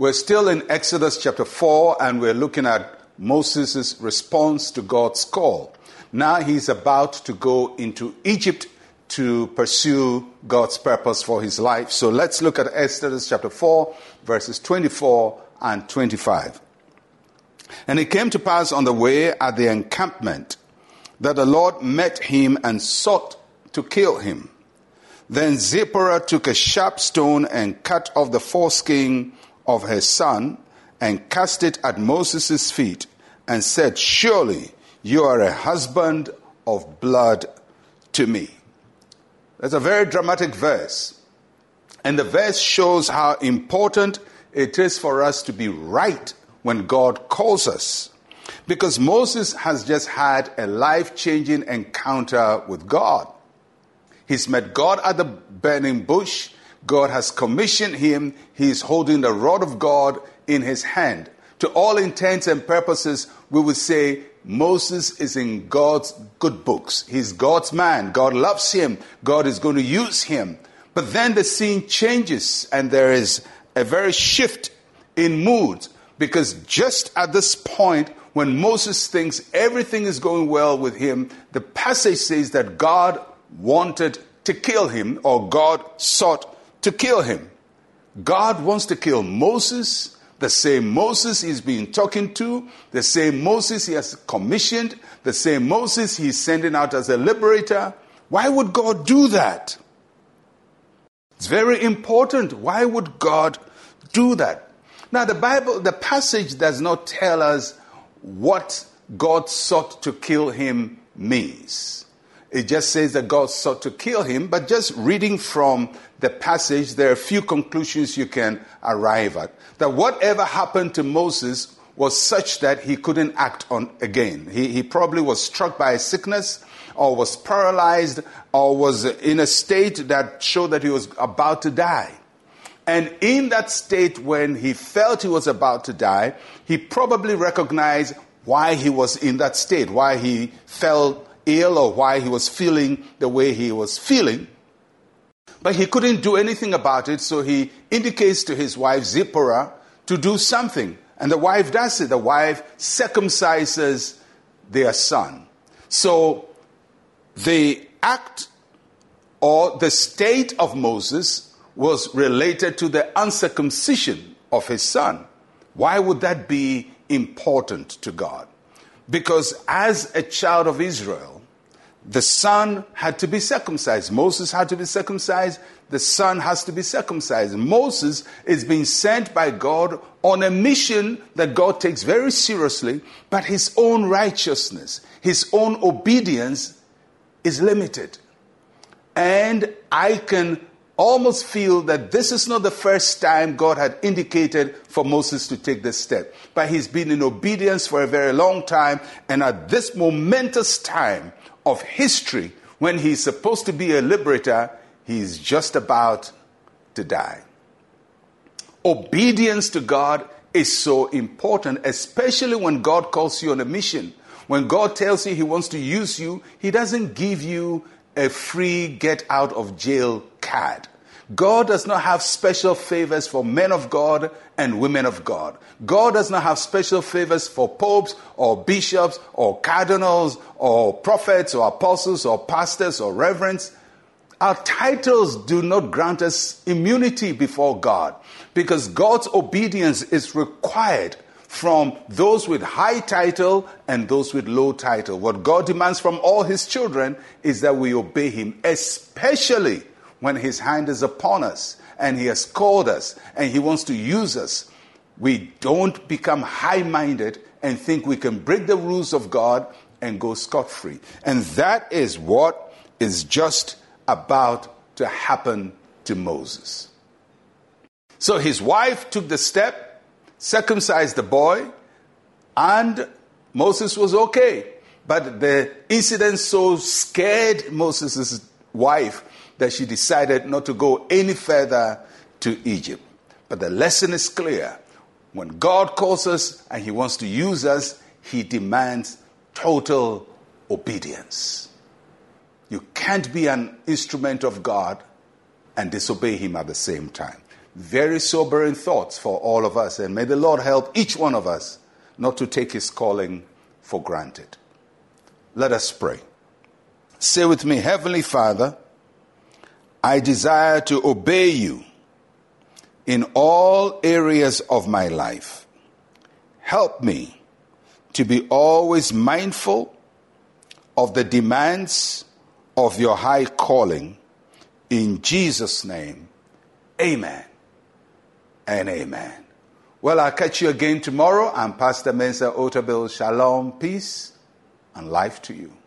We're still in Exodus chapter 4, and we're looking at Moses' response to God's call. Now he's about to go into Egypt to pursue God's purpose for his life. So let's look at Exodus chapter 4, verses 24 and 25. And it came to pass on the way at the encampment that the Lord met him and sought to kill him. Then Zipporah took a sharp stone and cut off the foreskin of her son and cast it at Moses' feet and said, Surely you are a husband of blood to me. That's a very dramatic verse. And the verse shows how important it is for us to be right when God calls us. Because Moses has just had a life changing encounter with God. He's met God at the burning bush. God has commissioned him. He is holding the rod of God in his hand. To all intents and purposes, we would say Moses is in God's good books. He's God's man. God loves him. God is going to use him. But then the scene changes and there is a very shift in mood because just at this point, when Moses thinks everything is going well with him, the passage says that God wanted to kill him or God sought to kill him. God wants to kill Moses, the same Moses he's been talking to, the same Moses he has commissioned, the same Moses he's sending out as a liberator. Why would God do that? It's very important. Why would God do that? Now, the Bible, the passage does not tell us what God sought to kill him means. It just says that God sought to kill him, but just reading from the passage, there are a few conclusions you can arrive at. That whatever happened to Moses was such that he couldn't act on again. He, he probably was struck by a sickness or was paralyzed or was in a state that showed that he was about to die. And in that state, when he felt he was about to die, he probably recognized why he was in that state, why he felt ill or why he was feeling the way he was feeling. But he couldn't do anything about it, so he indicates to his wife Zipporah to do something. And the wife does it. The wife circumcises their son. So the act or the state of Moses was related to the uncircumcision of his son. Why would that be important to God? Because as a child of Israel, the son had to be circumcised. Moses had to be circumcised. The son has to be circumcised. Moses is being sent by God on a mission that God takes very seriously, but his own righteousness, his own obedience is limited. And I can almost feel that this is not the first time God had indicated for Moses to take this step. But he's been in obedience for a very long time. And at this momentous time of history, when he's supposed to be a liberator, he's just about to die. Obedience to God is so important, especially when God calls you on a mission. When God tells you He wants to use you, He doesn't give you a free get out of jail card. God does not have special favors for men of God and women of God. God does not have special favors for popes or bishops or cardinals or prophets or apostles or pastors or reverends. Our titles do not grant us immunity before God because God's obedience is required from those with high title and those with low title. What God demands from all his children is that we obey him, especially when his hand is upon us and he has called us and he wants to use us. We don't become high minded and think we can break the rules of God and go scot free. And that is what is just about to happen to Moses. So his wife took the step, circumcised the boy, and Moses was okay. But the incident so scared Moses' wife that she decided not to go any further to Egypt. But the lesson is clear. When God calls us and He wants to use us, He demands total obedience. You can't be an instrument of God and disobey Him at the same time. very sobering thoughts for all of us. And may the Lord help each one of us not to take his calling for granted. Let us pray. Say with me, Heavenly Father, I desire to obey you in all areas of my life. Help me to be always mindful of the demands of your high calling. In Jesus' name, amen and amen. Well, I'll catch you again tomorrow. I'm Pastor Mensa Otabil. Shalom, peace, and life to you.